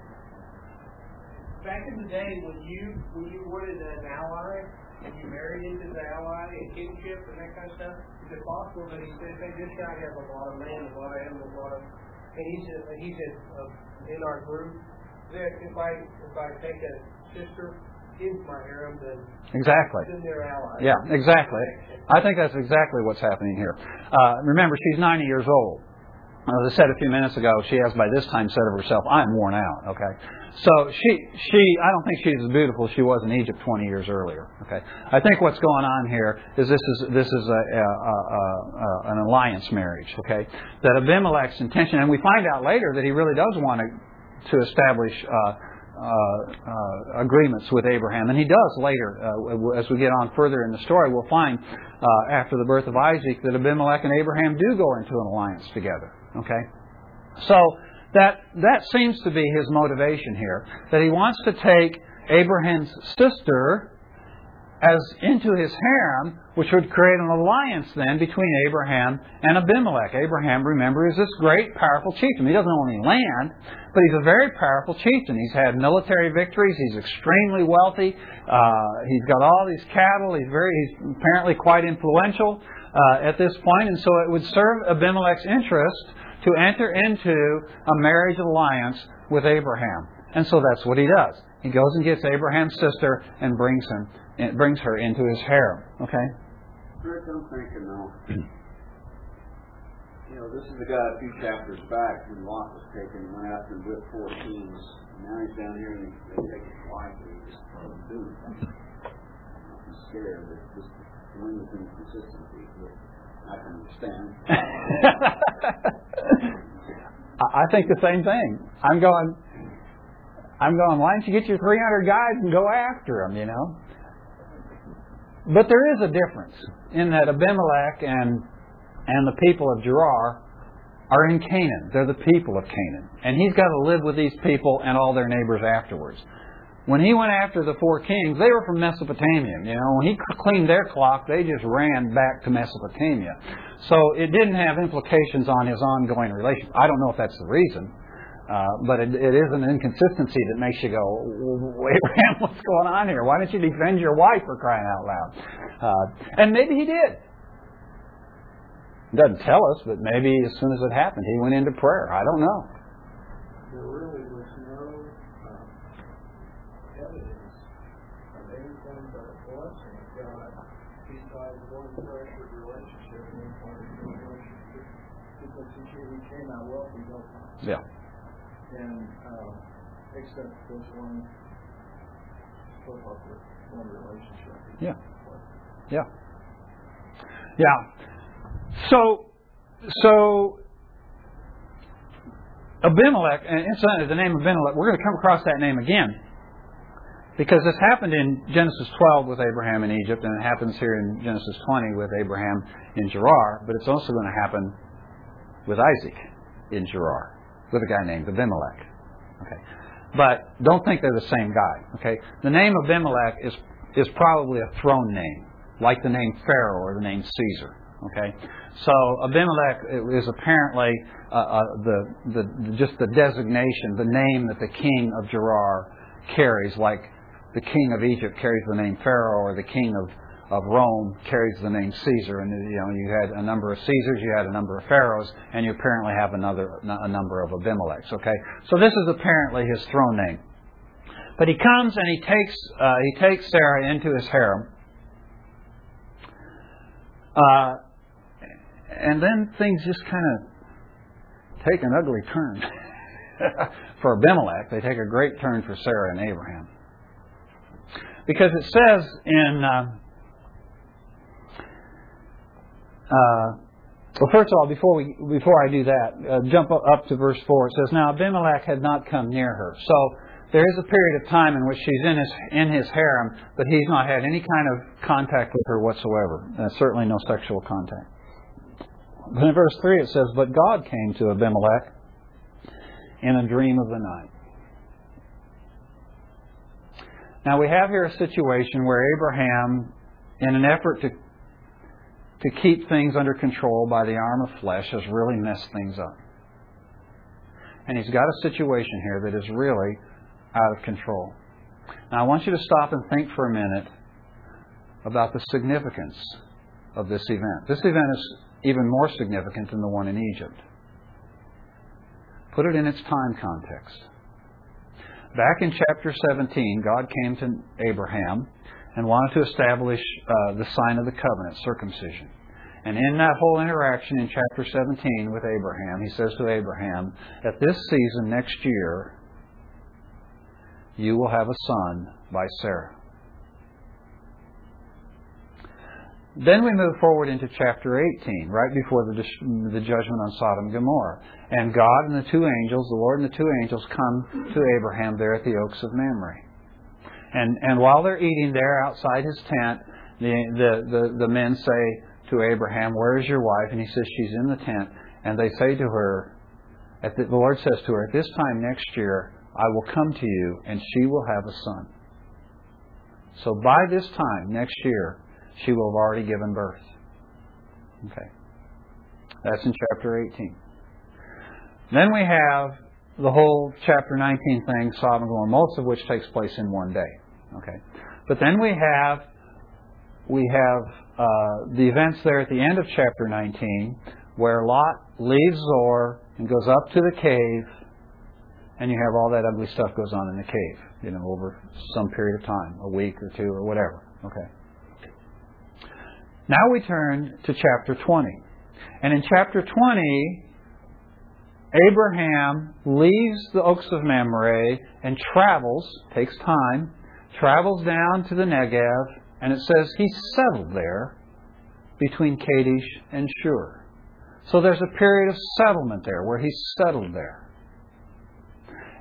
back in the day when you when you wanted an ally and you married into the ally and kinship and that kind of stuff, is it possible that he said, "Hey, this guy has a lot of land, a lot of animals, a lot of," and he's a, he's a, uh, in our group that if I if I take a sister into my harem, then Exactly. then they're allies. Yeah, exactly. I think that's exactly what's happening here. Uh, remember, she's 90 years old. As I said a few minutes ago, she has by this time said of herself, "I'm worn out." Okay, so she she I don't think she's as beautiful as she was in Egypt 20 years earlier. Okay, I think what's going on here is this is this is a, a, a, a an alliance marriage. Okay, that Abimelech's intention, and we find out later that he really does want to to establish uh, uh, agreements with Abraham, and he does later. Uh, as we get on further in the story, we'll find uh, after the birth of Isaac that Abimelech and Abraham do go into an alliance together. Okay, so that that seems to be his motivation here. That he wants to take Abraham's sister as into his harem, which would create an alliance then between Abraham and Abimelech. Abraham, remember, is this great, powerful chieftain. He doesn't own any land, but he's a very powerful chieftain. He's had military victories. He's extremely wealthy. Uh, he's got all these cattle. He's very, he's apparently quite influential uh, at this point. point, and so it would serve Abimelech's interest to enter into a marriage alliance with Abraham. And so that's what he does. He goes and gets Abraham's sister and brings him it brings her into his harem. Okay? Rick, I'm thinking now. You know, this is the guy a few chapters back when Lot was taken, and went after him with four kings. Now he's down here and they take his wife and he just boom. I'm scared that this wing of inconsistency, which I can understand. I think the same thing. I'm going. I'm going. Why don't you get your 300 guys and go after them? You know. But there is a difference in that Abimelech and and the people of Gerar are in Canaan. They're the people of Canaan. And he's got to live with these people and all their neighbors afterwards. when he went after the four kings, they were from Mesopotamia. You know, when he cleaned their clock, they just ran back to Mesopotamia. So it didn't have implications on his ongoing relationship. I don't know if that's the reason, uh, but it, it is an inconsistency that makes you go, Abraham, what's going on here? Why don't you defend your wife for crying out loud? Uh, and maybe he did. It doesn't tell us, but maybe as soon as it happened, he went into prayer. I don't know. There really was no uh, evidence of anything but a blessing of God besides one pressured relationship and one part of the relationship. Because he, came out wealthy times. Yeah. And uh, except this one slip up with one relationship. Yeah. Yeah. Yeah. So, so Abimelech, and incidentally, the name Abimelech, we're going to come across that name again. Because this happened in Genesis 12 with Abraham in Egypt, and it happens here in Genesis 20 with Abraham in Gerar, but it's also going to happen with Isaac in Gerar, with a guy named Abimelech. Okay. But don't think they're the same guy. Okay. The name Abimelech is, is probably a throne name, like the name Pharaoh or the name Caesar. Okay, so Abimelech is apparently uh, uh, the, the just the designation, the name that the king of Gerar carries, like the king of Egypt carries the name Pharaoh, or the king of, of Rome carries the name Caesar. And you know, you had a number of Caesars, you had a number of pharaohs, and you apparently have another a number of Abimelechs. Okay, so this is apparently his throne name. But he comes and he takes uh, he takes Sarah into his harem. Uh, and then things just kind of take an ugly turn. for Abimelech, they take a great turn for Sarah and Abraham. Because it says in. Uh, uh, well, first of all, before we before I do that, uh, jump up to verse four. It says, "Now Abimelech had not come near her." So there is a period of time in which she's in his in his harem, but he's not had any kind of contact with her whatsoever. Uh, certainly no sexual contact. But in verse 3 it says, But God came to Abimelech in a dream of the night. Now we have here a situation where Abraham, in an effort to, to keep things under control by the arm of flesh, has really messed things up. And he's got a situation here that is really out of control. Now I want you to stop and think for a minute about the significance of this event. This event is even more significant than the one in Egypt. Put it in its time context. Back in chapter 17, God came to Abraham and wanted to establish uh, the sign of the covenant, circumcision. And in that whole interaction in chapter 17 with Abraham, he says to Abraham, At this season next year, you will have a son by Sarah. Then we move forward into chapter 18, right before the, the judgment on Sodom and Gomorrah. And God and the two angels, the Lord and the two angels, come to Abraham there at the Oaks of Mamre. And, and while they're eating there outside his tent, the, the, the, the men say to Abraham, Where is your wife? And he says, She's in the tent. And they say to her, at the, the Lord says to her, At this time next year, I will come to you, and she will have a son. So by this time next year, she will have already given birth. Okay. That's in chapter 18. Then we have the whole chapter 19 thing, Sodom and Gomorrah, most of which takes place in one day. Okay. But then we have we have uh, the events there at the end of chapter 19 where Lot leaves Zoar and goes up to the cave and you have all that ugly stuff goes on in the cave, you know, over some period of time, a week or two or whatever. Okay. Now we turn to chapter 20. And in chapter 20, Abraham leaves the Oaks of Mamre and travels, takes time, travels down to the Negev, and it says he settled there between Kadesh and Shur. So there's a period of settlement there where he settled there.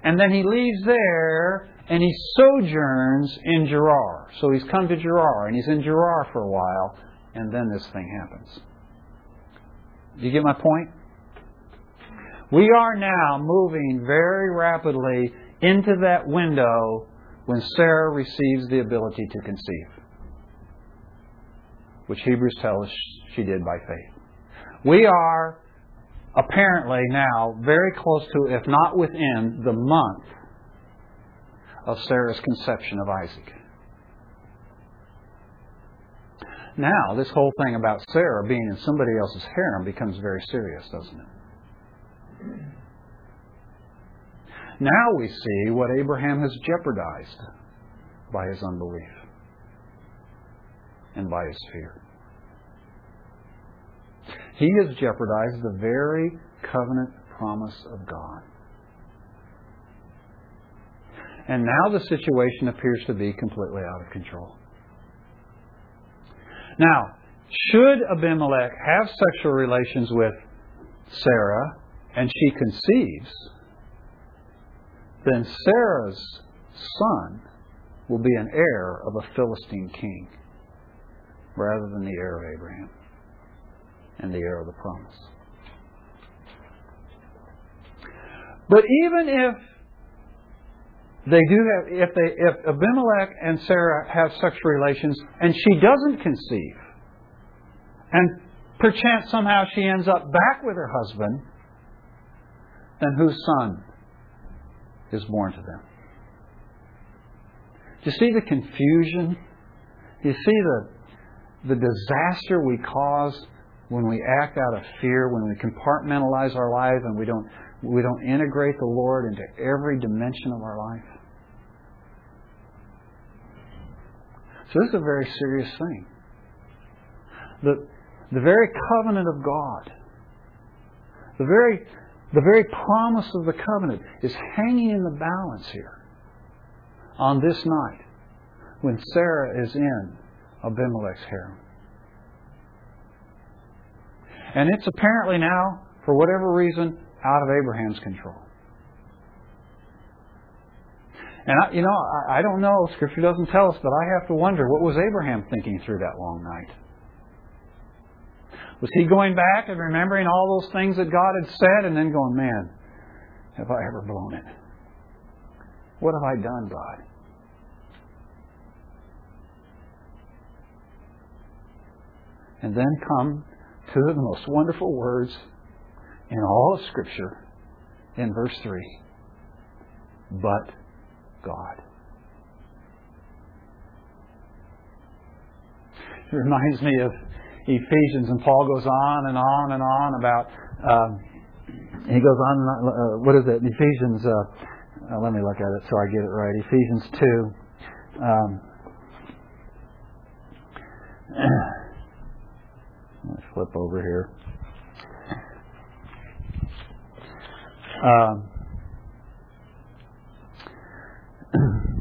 And then he leaves there and he sojourns in Gerar. So he's come to Gerar and he's in Gerar for a while and then this thing happens. Do you get my point? We are now moving very rapidly into that window when Sarah receives the ability to conceive, which Hebrews tell us she did by faith. We are apparently now very close to, if not within, the month of Sarah's conception of Isaac. Now, this whole thing about Sarah being in somebody else's harem becomes very serious, doesn't it? Now we see what Abraham has jeopardized by his unbelief and by his fear. He has jeopardized the very covenant promise of God. And now the situation appears to be completely out of control. Now, should Abimelech have sexual relations with Sarah and she conceives, then Sarah's son will be an heir of a Philistine king rather than the heir of Abraham and the heir of the promise. But even if they do have, if they, if Abimelech and Sarah have sexual relations and she doesn't conceive, and perchance somehow she ends up back with her husband, then whose son is born to them? Do you see the confusion? Do you see the, the disaster we cause when we act out of fear, when we compartmentalize our life and we don't, we don't integrate the Lord into every dimension of our life? So this is a very serious thing. The, the very covenant of God, the very, the very promise of the covenant is hanging in the balance here on this night when Sarah is in Abimelech's harem. And it's apparently now, for whatever reason, out of Abraham's control. And I, you know, I, I don't know. Scripture doesn't tell us, but I have to wonder what was Abraham thinking through that long night. Was he going back and remembering all those things that God had said, and then going, "Man, have I ever blown it? What have I done, God?" And then come to the most wonderful words in all of Scripture in verse 3. But God. It reminds me of Ephesians, and Paul goes on and on and on about. Um, he goes on. Uh, what is it? Ephesians. Uh, uh, let me look at it so I get it right. Ephesians two. Um, let's flip over here. Um,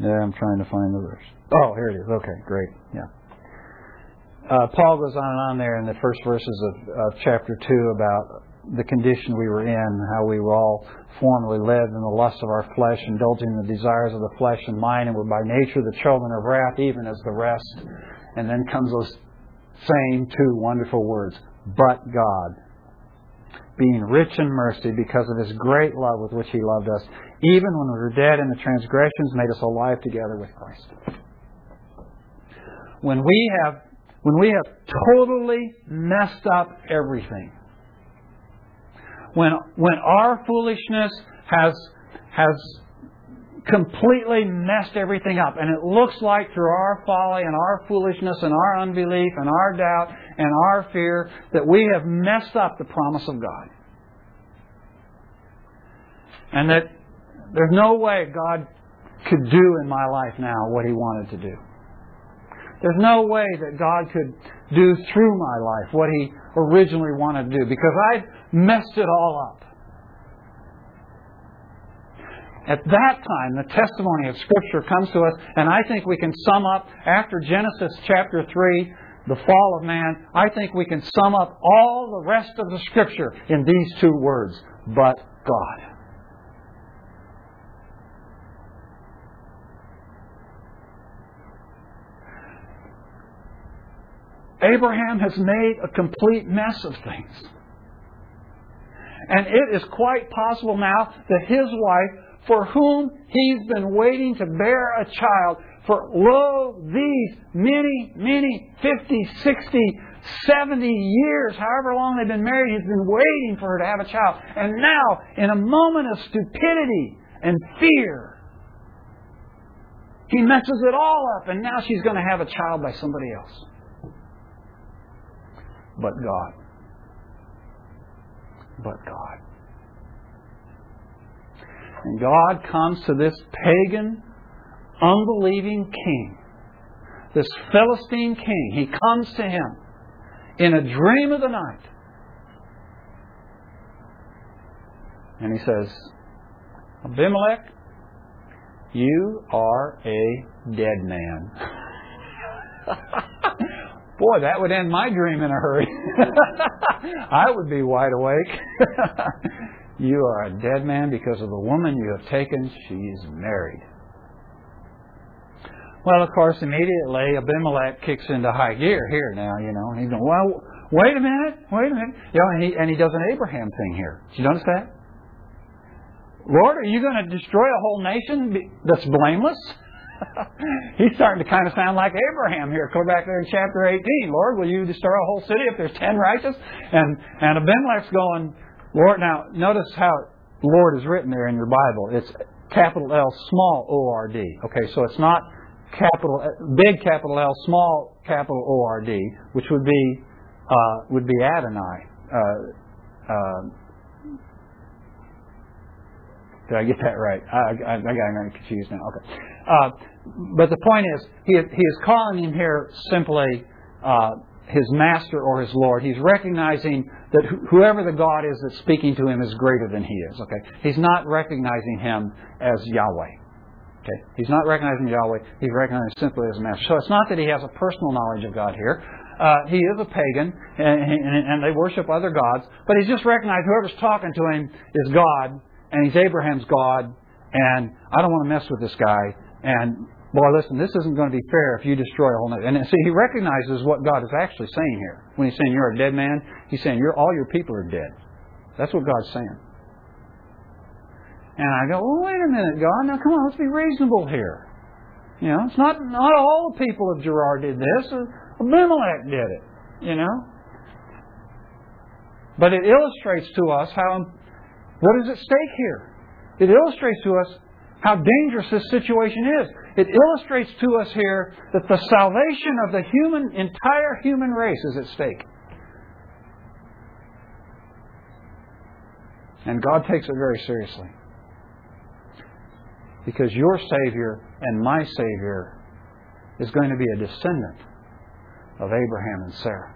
Yeah, I'm trying to find the verse. Oh, here it is. Okay, great. Yeah. Uh, Paul goes on and on there in the first verses of, of chapter 2 about the condition we were in, how we were all formerly led in the lust of our flesh, indulging the desires of the flesh and mind, and were by nature the children of wrath, even as the rest. And then comes those same two wonderful words, but God, being rich in mercy because of his great love with which he loved us, even when we were dead in the transgressions, made us alive together with Christ. When we have when we have totally messed up everything, when when our foolishness has has completely messed everything up. And it looks like through our folly and our foolishness and our unbelief and our doubt and our fear that we have messed up the promise of God. And that there's no way God could do in my life now what He wanted to do. There's no way that God could do through my life what He originally wanted to do because I've messed it all up. At that time, the testimony of Scripture comes to us, and I think we can sum up, after Genesis chapter 3, the fall of man, I think we can sum up all the rest of the Scripture in these two words, but God. Abraham has made a complete mess of things. And it is quite possible now that his wife, for whom he's been waiting to bear a child for lo, these many, many, 50, 60, 70 years, however long they've been married, he's been waiting for her to have a child. And now, in a moment of stupidity and fear, he messes it all up, and now she's going to have a child by somebody else. But God. But God. And God comes to this pagan, unbelieving king, this Philistine king. He comes to him in a dream of the night. And he says, Abimelech, you are a dead man. Boy, that would end my dream in a hurry. I would be wide awake. you are a dead man because of the woman you have taken. She's married. Well, of course, immediately Abimelech kicks into high gear here now, you know, and he's going, well, wait a minute, wait a minute. You know, and he, and he does an Abraham thing here. Did you notice that? Lord, are you going to destroy a whole nation that's blameless? He's starting to kind of sound like Abraham here. Go back there in chapter 18. Lord, will you destroy a whole city if there's ten righteous? And and Abimelech's going, Lord. Now notice how Lord is written there in your Bible. It's capital L, small O R D. Okay, so it's not capital big capital L, small capital O R D, which would be uh, would be Adonai. Uh, uh, did I get that right? I, I, I got confused now. Okay. Uh, but the point is, he, he is calling him here simply uh, his master or his Lord. He's recognizing that whoever the God is that's speaking to him is greater than he is. Okay. He's not recognizing him as Yahweh. Okay. He's not recognizing Yahweh. He's recognizing simply as a master. So it's not that he has a personal knowledge of God here. Uh, he is a pagan, and, and, and they worship other gods. But he's just recognized whoever's talking to him is God, and he's Abraham's God, and I don't want to mess with this guy. And boy, listen, this isn't going to be fair if you destroy a whole nation. And see, he recognizes what God is actually saying here. When he's saying you're a dead man, he's saying you're all your people are dead. That's what God's saying. And I go, well, wait a minute, God. Now, come on, let's be reasonable here. You know, it's not not all the people of Gerar did this. Abimelech did it. You know. But it illustrates to us how what is at stake here? It illustrates to us how dangerous this situation is. It illustrates to us here that the salvation of the human, entire human race is at stake. And God takes it very seriously. Because your Savior and my Savior is going to be a descendant of Abraham and Sarah.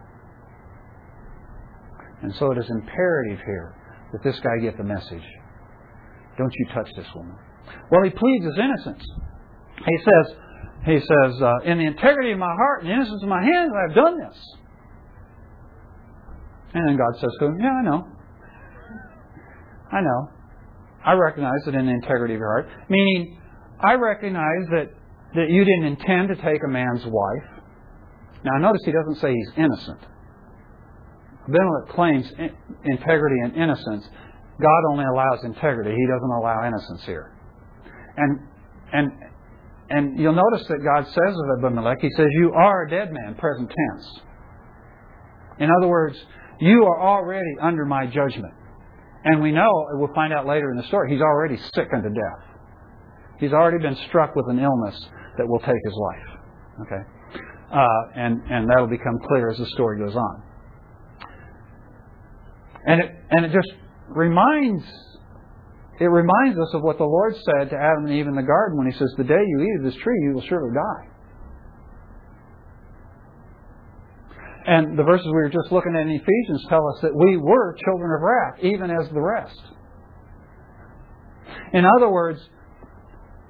And so it is imperative here that this guy get the message. Don't you touch this woman. Well, he pleads his innocence. He says, he says, uh, in the integrity of my heart and the innocence of my hands, I have done this. And then God says to him, Yeah, I know. I know. I recognize it in the integrity of your heart. Meaning, I recognize that, that you didn't intend to take a man's wife. Now, notice he doesn't say he's innocent. Abimelech claims integrity and innocence. God only allows integrity. He doesn't allow innocence here. And and and you'll notice that God says of Abimelech, He says, "You are a dead man," present tense. In other words, you are already under my judgment. And we know, we'll find out later in the story, he's already sick unto death. He's already been struck with an illness that will take his life. Okay, uh, and and that'll become clear as the story goes on. And it, and it just reminds it reminds us of what the Lord said to Adam and Eve in the garden when He says, The day you eat of this tree, you will surely die. And the verses we were just looking at in Ephesians tell us that we were children of wrath, even as the rest. In other words,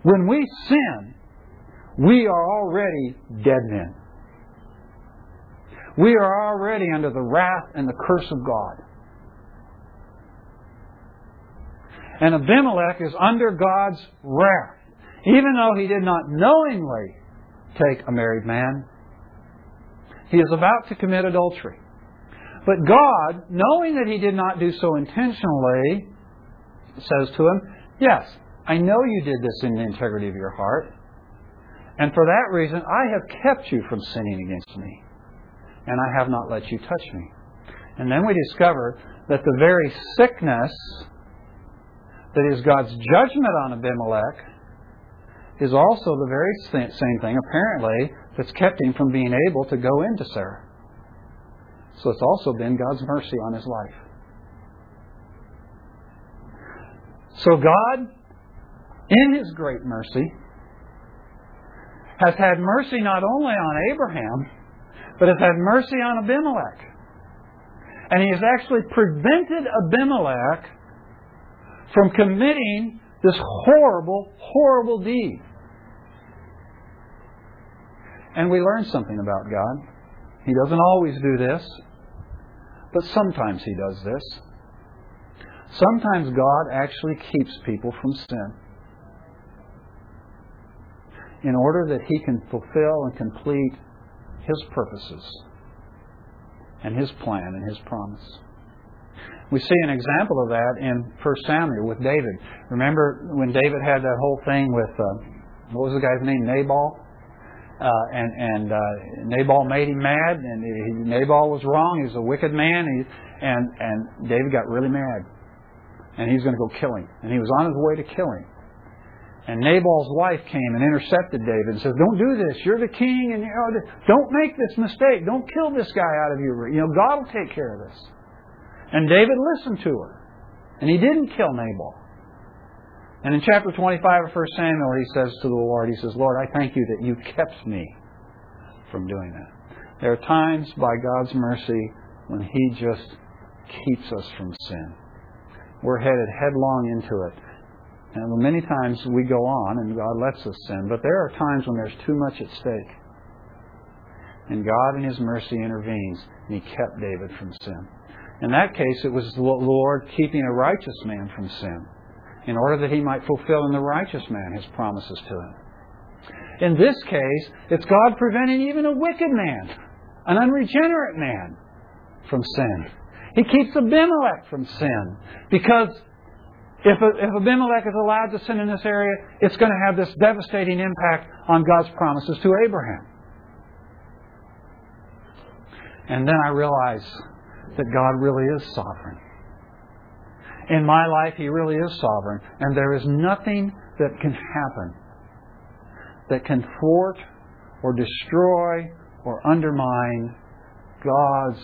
when we sin, we are already dead men. We are already under the wrath and the curse of God. And Abimelech is under God's wrath. Even though he did not knowingly take a married man, he is about to commit adultery. But God, knowing that he did not do so intentionally, says to him, Yes, I know you did this in the integrity of your heart. And for that reason, I have kept you from sinning against me. And I have not let you touch me. And then we discover that the very sickness that is God's judgment on Abimelech is also the very same thing, apparently, that's kept him from being able to go into Sarah. So it's also been God's mercy on his life. So God, in his great mercy, has had mercy not only on Abraham, but has had mercy on Abimelech. And he has actually prevented Abimelech from committing this horrible, horrible deed. And we learn something about God. He doesn't always do this, but sometimes He does this. Sometimes God actually keeps people from sin in order that He can fulfill and complete His purposes and His plan and His promise. We see an example of that in 1 Samuel with David. Remember when David had that whole thing with, uh, what was the guy's name? Nabal? Uh, and and uh, Nabal made him mad, and he, Nabal was wrong. He was a wicked man, he, and and David got really mad, and he's going to go kill him, and he was on his way to kill him. And Nabal's wife came and intercepted David and says, "Don't do this. You're the king, and you know, don't make this mistake. Don't kill this guy out of your. You know, God will take care of this." And David listened to her, and he didn't kill Nabal. And in chapter 25 of 1 Samuel, he says to the Lord, he says, Lord, I thank you that you kept me from doing that. There are times by God's mercy when he just keeps us from sin. We're headed headlong into it. And many times we go on and God lets us sin, but there are times when there's too much at stake. And God in His mercy intervenes, and He kept David from sin. In that case, it was the Lord keeping a righteous man from sin in order that he might fulfill in the righteous man his promises to him. In this case, it's God preventing even a wicked man, an unregenerate man, from sin. He keeps Abimelech from sin because if, if Abimelech is allowed to sin in this area, it's going to have this devastating impact on God's promises to Abraham. And then I realize that God really is sovereign in my life, He really is sovereign. And there is nothing that can happen that can thwart or destroy or undermine God's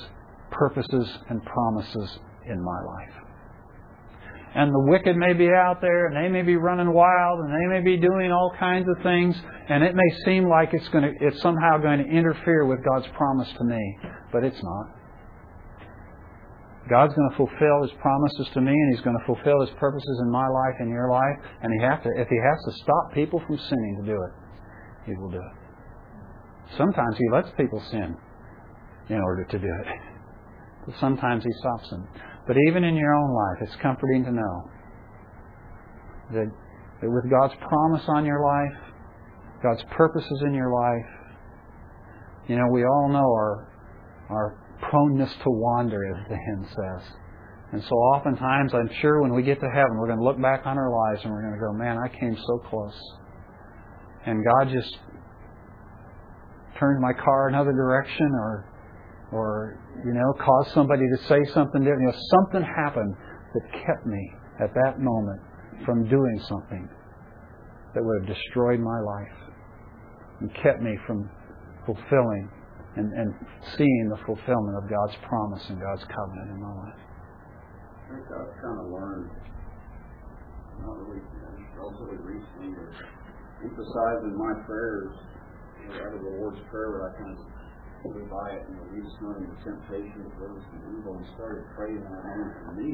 purposes and promises in my life. And the wicked may be out there, and they may be running wild, and they may be doing all kinds of things, and it may seem like it's going to, it's somehow going to interfere with God's promise to me, but it's not. God's going to fulfill His promises to me, and He's going to fulfill His purposes in my life and your life. And He have to, if He has to stop people from sinning to do it, He will do it. Sometimes He lets people sin in order to do it. But sometimes He stops them. But even in your own life, it's comforting to know that, that with God's promise on your life, God's purposes in your life, you know, we all know our our proneness to wander, as the hymn says. And so oftentimes, I'm sure when we get to heaven, we're going to look back on our lives and we're going to go, man, I came so close. And God just turned my car another direction or, or, you know, caused somebody to say something different. You know, something happened that kept me at that moment from doing something that would have destroyed my life and kept me from fulfilling and, and seeing the fulfillment of God's promise and God's covenant in my life. I think I've kind of learned, not really, relatively recently, to emphasize my prayers, you know, out of the Lord's Prayer, where I kind of live by it, you know, lead us not into temptation, but deliver us from evil, and started praying that only for me,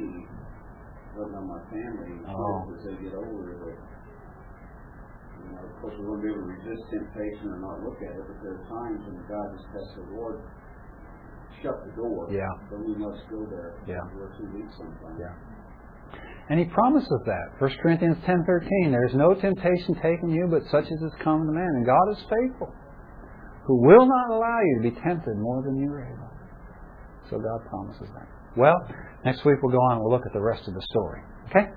letting on my family and Oh. as they get older, that you know, of course, we won't be able to resist temptation or not look at it, but there are times when God just has to, Lord, shut the door. Yeah. Don't even let us go there. Yeah. We're too weak sometimes. Yeah. And he promises that. 1 Corinthians 10.13, There is no temptation taken you, but such as is common to man. And God is faithful, who will not allow you to be tempted more than you are able. So God promises that. Well, next week we'll go on and we'll look at the rest of the story. Okay?